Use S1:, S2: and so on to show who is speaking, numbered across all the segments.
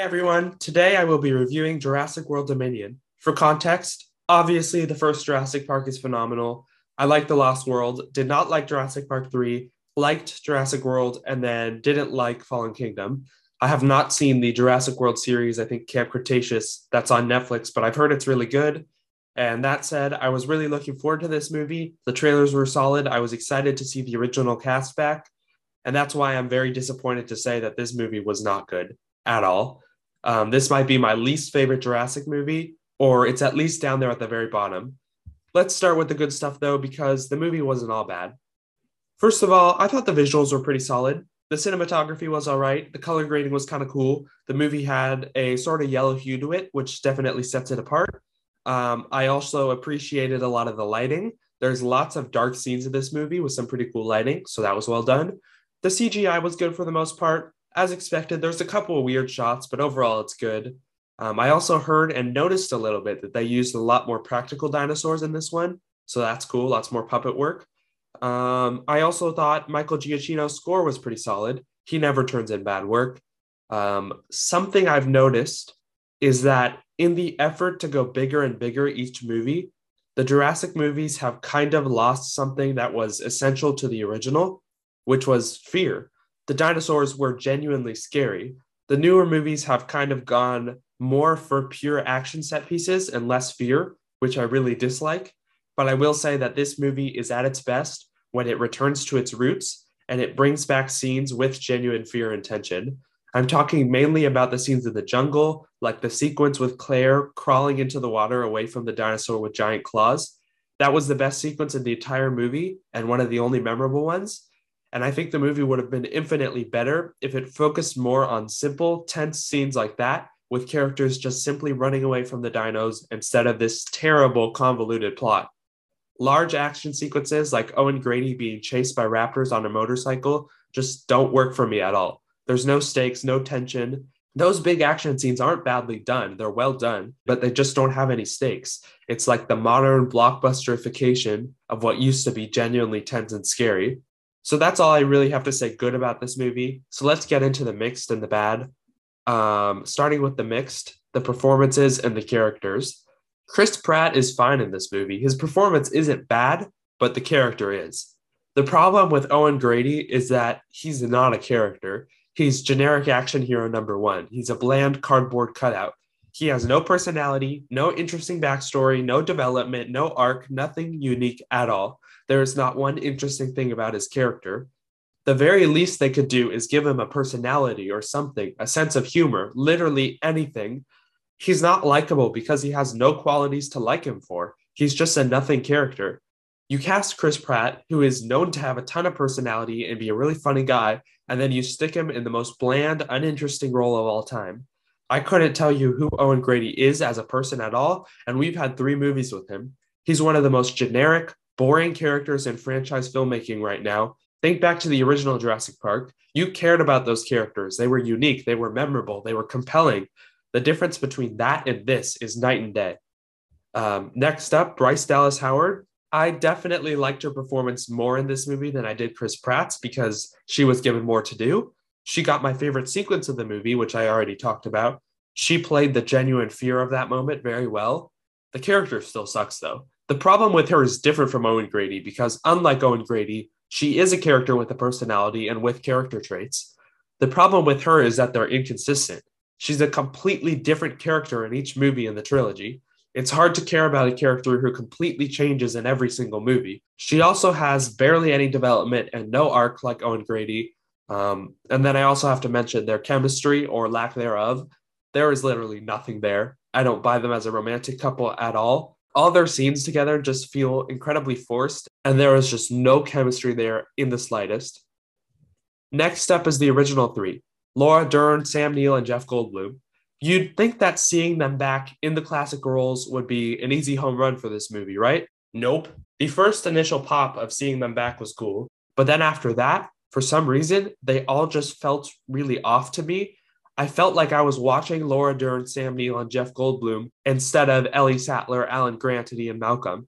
S1: Hey everyone, today I will be reviewing Jurassic World Dominion. For context, obviously the first Jurassic Park is phenomenal. I like The Lost World, did not like Jurassic Park 3, liked Jurassic World, and then didn't like Fallen Kingdom. I have not seen the Jurassic World series, I think Camp Cretaceous, that's on Netflix, but I've heard it's really good. And that said, I was really looking forward to this movie. The trailers were solid. I was excited to see the original cast back. And that's why I'm very disappointed to say that this movie was not good at all. Um, this might be my least favorite Jurassic movie, or it's at least down there at the very bottom. Let's start with the good stuff though, because the movie wasn't all bad. First of all, I thought the visuals were pretty solid. The cinematography was all right. The color grading was kind of cool. The movie had a sort of yellow hue to it, which definitely sets it apart. Um, I also appreciated a lot of the lighting. There's lots of dark scenes in this movie with some pretty cool lighting, so that was well done. The CGI was good for the most part as expected, there's a couple of weird shots, but overall it's good. Um, I also heard and noticed a little bit that they used a lot more practical dinosaurs in this one, so that's cool. Lots more puppet work. Um, I also thought Michael Giacchino's score was pretty solid. He never turns in bad work. Um, something I've noticed is that in the effort to go bigger and bigger each movie, the Jurassic movies have kind of lost something that was essential to the original, which was fear the dinosaurs were genuinely scary. The newer movies have kind of gone more for pure action set pieces and less fear, which I really dislike. But I will say that this movie is at its best when it returns to its roots and it brings back scenes with genuine fear and tension. I'm talking mainly about the scenes in the jungle, like the sequence with Claire crawling into the water away from the dinosaur with giant claws. That was the best sequence in the entire movie and one of the only memorable ones. And I think the movie would have been infinitely better if it focused more on simple, tense scenes like that, with characters just simply running away from the dinos instead of this terrible, convoluted plot. Large action sequences like Owen Grady being chased by raptors on a motorcycle just don't work for me at all. There's no stakes, no tension. Those big action scenes aren't badly done, they're well done, but they just don't have any stakes. It's like the modern blockbusterification of what used to be genuinely tense and scary. So that's all I really have to say good about this movie. So let's get into the mixed and the bad. Um, starting with the mixed, the performances and the characters. Chris Pratt is fine in this movie. His performance isn't bad, but the character is. The problem with Owen Grady is that he's not a character. He's generic action hero number one. He's a bland cardboard cutout. He has no personality, no interesting backstory, no development, no arc, nothing unique at all. There is not one interesting thing about his character. The very least they could do is give him a personality or something, a sense of humor, literally anything. He's not likable because he has no qualities to like him for. He's just a nothing character. You cast Chris Pratt, who is known to have a ton of personality and be a really funny guy, and then you stick him in the most bland, uninteresting role of all time. I couldn't tell you who Owen Grady is as a person at all, and we've had three movies with him. He's one of the most generic, boring characters in franchise filmmaking right now. Think back to the original Jurassic Park. You cared about those characters. They were unique, they were memorable, they were compelling. The difference between that and this is night and day. Um, next up, Bryce Dallas Howard. I definitely liked her performance more in this movie than I did Chris Pratt's because she was given more to do. She got my favorite sequence of the movie, which I already talked about. She played the genuine fear of that moment very well. The character still sucks, though. The problem with her is different from Owen Grady because, unlike Owen Grady, she is a character with a personality and with character traits. The problem with her is that they're inconsistent. She's a completely different character in each movie in the trilogy. It's hard to care about a character who completely changes in every single movie. She also has barely any development and no arc like Owen Grady. Um, and then I also have to mention their chemistry or lack thereof. There is literally nothing there. I don't buy them as a romantic couple at all all their scenes together just feel incredibly forced, and there is just no chemistry there in the slightest. Next up is the original three Laura Dern, Sam Neill, and Jeff Goldblum. You'd think that seeing them back in the classic roles would be an easy home run for this movie, right? Nope. The first initial pop of seeing them back was cool, but then after that, for some reason, they all just felt really off to me I felt like I was watching Laura Dern, Sam Neill, and Jeff Goldblum instead of Ellie Sattler, Alan Grant, and Ian Malcolm.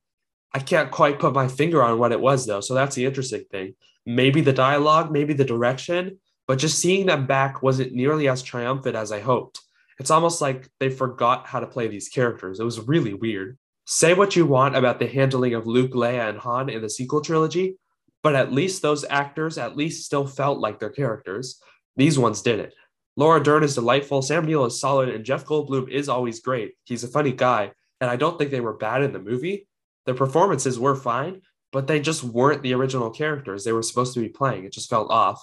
S1: I can't quite put my finger on what it was though, so that's the interesting thing. Maybe the dialogue, maybe the direction, but just seeing them back wasn't nearly as triumphant as I hoped. It's almost like they forgot how to play these characters. It was really weird. Say what you want about the handling of Luke, Leia, and Han in the sequel trilogy, but at least those actors at least still felt like their characters. These ones didn't. Laura Dern is delightful, Sam Neill is solid, and Jeff Goldblum is always great. He's a funny guy, and I don't think they were bad in the movie. Their performances were fine, but they just weren't the original characters they were supposed to be playing. It just felt off.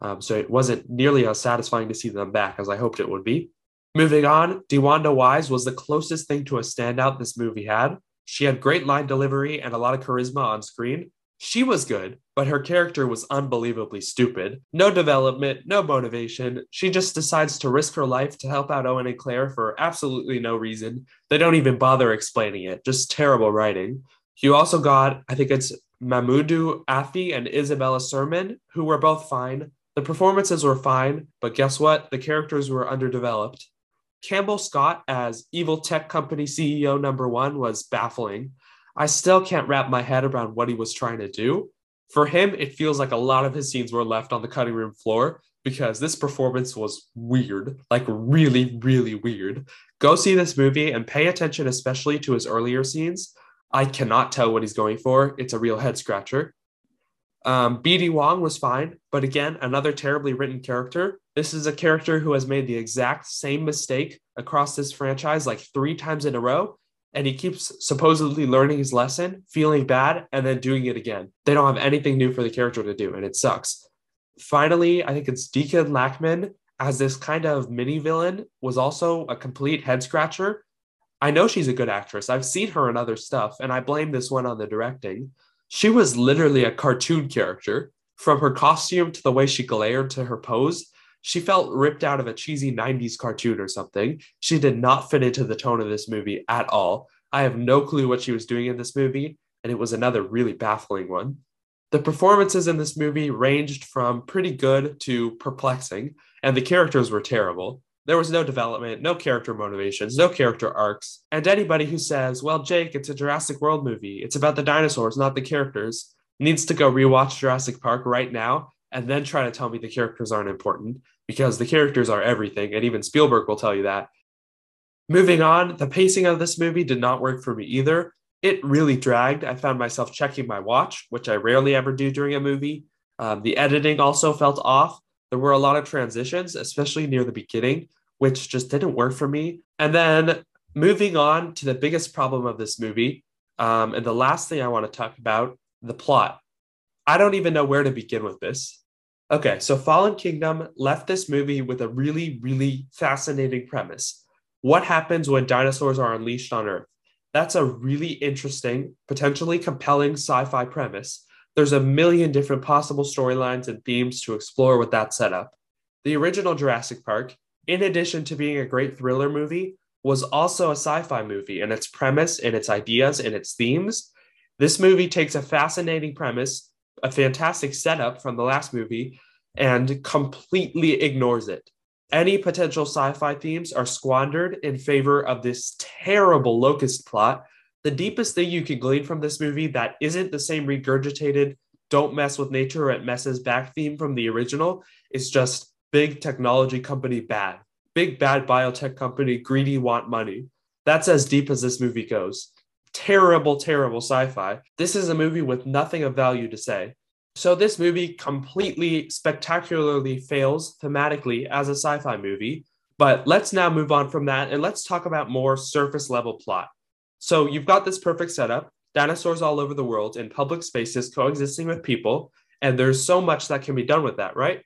S1: Um, so it wasn't nearly as satisfying to see them back as I hoped it would be. Moving on, DeWanda Wise was the closest thing to a standout this movie had. She had great line delivery and a lot of charisma on screen. She was good, but her character was unbelievably stupid. No development, no motivation. She just decides to risk her life to help out Owen and Claire for absolutely no reason. They don't even bother explaining it, just terrible writing. You also got, I think it's Mamoudou Athie and Isabella Sermon, who were both fine. The performances were fine, but guess what? The characters were underdeveloped. Campbell Scott as evil tech company CEO number one was baffling. I still can't wrap my head around what he was trying to do. For him, it feels like a lot of his scenes were left on the cutting room floor because this performance was weird, like really, really weird. Go see this movie and pay attention, especially to his earlier scenes. I cannot tell what he's going for. It's a real head scratcher. Um, BD Wong was fine, but again, another terribly written character. This is a character who has made the exact same mistake across this franchise like three times in a row, and he keeps supposedly learning his lesson, feeling bad, and then doing it again. They don't have anything new for the character to do, and it sucks. Finally, I think it's Dichen Lachman as this kind of mini villain was also a complete head scratcher. I know she's a good actress. I've seen her in other stuff, and I blame this one on the directing. She was literally a cartoon character. From her costume to the way she glared to her pose, she felt ripped out of a cheesy 90s cartoon or something. She did not fit into the tone of this movie at all. I have no clue what she was doing in this movie, and it was another really baffling one. The performances in this movie ranged from pretty good to perplexing, and the characters were terrible. There was no development, no character motivations, no character arcs. And anybody who says, well, Jake, it's a Jurassic World movie, it's about the dinosaurs, not the characters, needs to go rewatch Jurassic Park right now and then try to tell me the characters aren't important because the characters are everything. And even Spielberg will tell you that. Moving on, the pacing of this movie did not work for me either. It really dragged. I found myself checking my watch, which I rarely ever do during a movie. Um, the editing also felt off. There were a lot of transitions, especially near the beginning, which just didn't work for me. And then moving on to the biggest problem of this movie, um, and the last thing I want to talk about the plot. I don't even know where to begin with this. Okay, so Fallen Kingdom left this movie with a really, really fascinating premise. What happens when dinosaurs are unleashed on Earth? That's a really interesting, potentially compelling sci fi premise. There's a million different possible storylines and themes to explore with that setup. The original Jurassic Park in addition to being a great thriller movie, was also a sci fi movie in its premise, in its ideas, in its themes. This movie takes a fascinating premise, a fantastic setup from the last movie, and completely ignores it. Any potential sci fi themes are squandered in favor of this terrible locust plot. The deepest thing you can glean from this movie that isn't the same regurgitated, don't mess with nature or it messes back theme from the original is just big technology company bad. Big bad biotech company greedy want money. That's as deep as this movie goes. Terrible, terrible sci fi. This is a movie with nothing of value to say. So, this movie completely spectacularly fails thematically as a sci fi movie. But let's now move on from that and let's talk about more surface level plot. So, you've got this perfect setup dinosaurs all over the world in public spaces coexisting with people. And there's so much that can be done with that, right?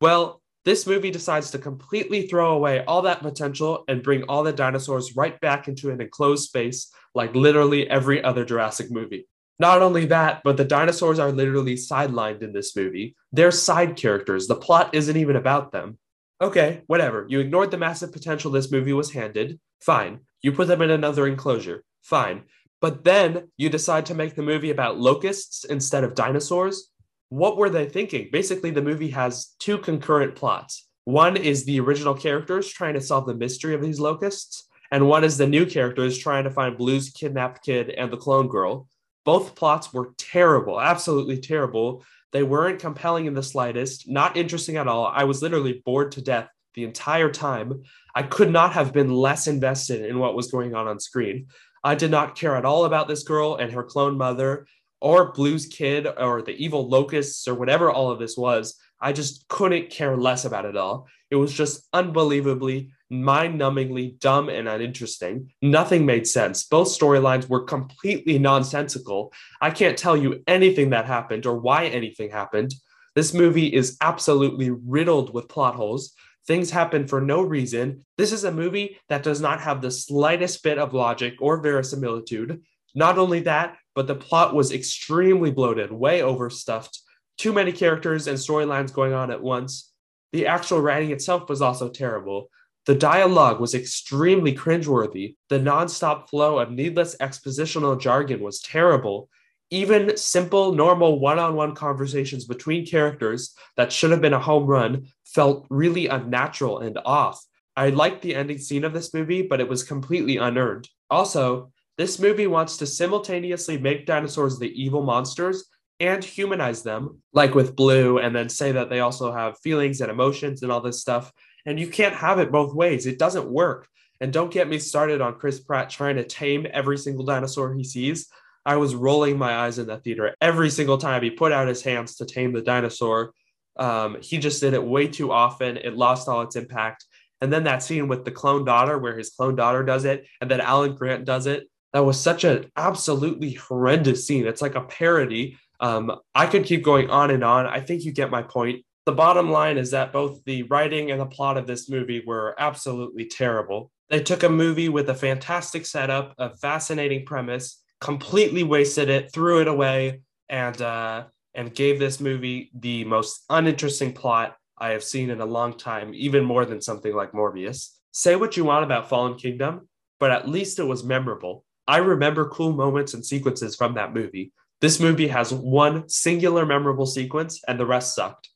S1: Well, this movie decides to completely throw away all that potential and bring all the dinosaurs right back into an enclosed space, like literally every other Jurassic movie. Not only that, but the dinosaurs are literally sidelined in this movie. They're side characters. The plot isn't even about them. Okay, whatever. You ignored the massive potential this movie was handed. Fine. You put them in another enclosure. Fine. But then you decide to make the movie about locusts instead of dinosaurs what were they thinking? Basically, the movie has two concurrent plots. One is the original characters trying to solve the mystery of these locusts, and one is the new characters trying to find Blue's kidnapped kid and the clone girl. Both plots were terrible, absolutely terrible. They weren't compelling in the slightest, not interesting at all. I was literally bored to death the entire time, I could not have been less invested in what was going on on screen. I did not care at all about this girl and her clone mother or Blue's kid or the evil locusts or whatever all of this was. I just couldn't care less about it all. It was just unbelievably, mind numbingly dumb and uninteresting. Nothing made sense. Both storylines were completely nonsensical. I can't tell you anything that happened or why anything happened. This movie is absolutely riddled with plot holes. Things happen for no reason. This is a movie that does not have the slightest bit of logic or verisimilitude. Not only that, but the plot was extremely bloated, way overstuffed, too many characters and storylines going on at once. The actual writing itself was also terrible. The dialogue was extremely cringeworthy. The nonstop flow of needless expositional jargon was terrible. Even simple, normal one on one conversations between characters that should have been a home run felt really unnatural and off. I liked the ending scene of this movie, but it was completely unearned. Also, this movie wants to simultaneously make dinosaurs the evil monsters and humanize them, like with Blue, and then say that they also have feelings and emotions and all this stuff. And you can't have it both ways. It doesn't work. And don't get me started on Chris Pratt trying to tame every single dinosaur he sees. I was rolling my eyes in the theater every single time he put out his hands to tame the dinosaur. Um, he just did it way too often. It lost all its impact. And then that scene with the clone daughter, where his clone daughter does it, and then Alan Grant does it. That was such an absolutely horrendous scene. It's like a parody. Um, I could keep going on and on. I think you get my point. The bottom line is that both the writing and the plot of this movie were absolutely terrible. They took a movie with a fantastic setup, a fascinating premise, completely wasted it, threw it away, and uh, and gave this movie the most uninteresting plot I have seen in a long time, even more than something like Morbius. Say what you want about Fallen Kingdom, but at least it was memorable. I remember cool moments and sequences from that movie. This movie has one singular memorable sequence, and the rest sucked.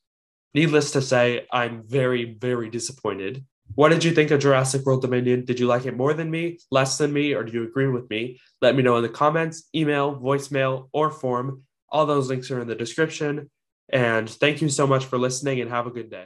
S1: Needless to say, I'm very, very disappointed. What did you think of Jurassic World Dominion? Did you like it more than me, less than me, or do you agree with me? Let me know in the comments, email, voicemail, or form. All those links are in the description. And thank you so much for listening and have a good day.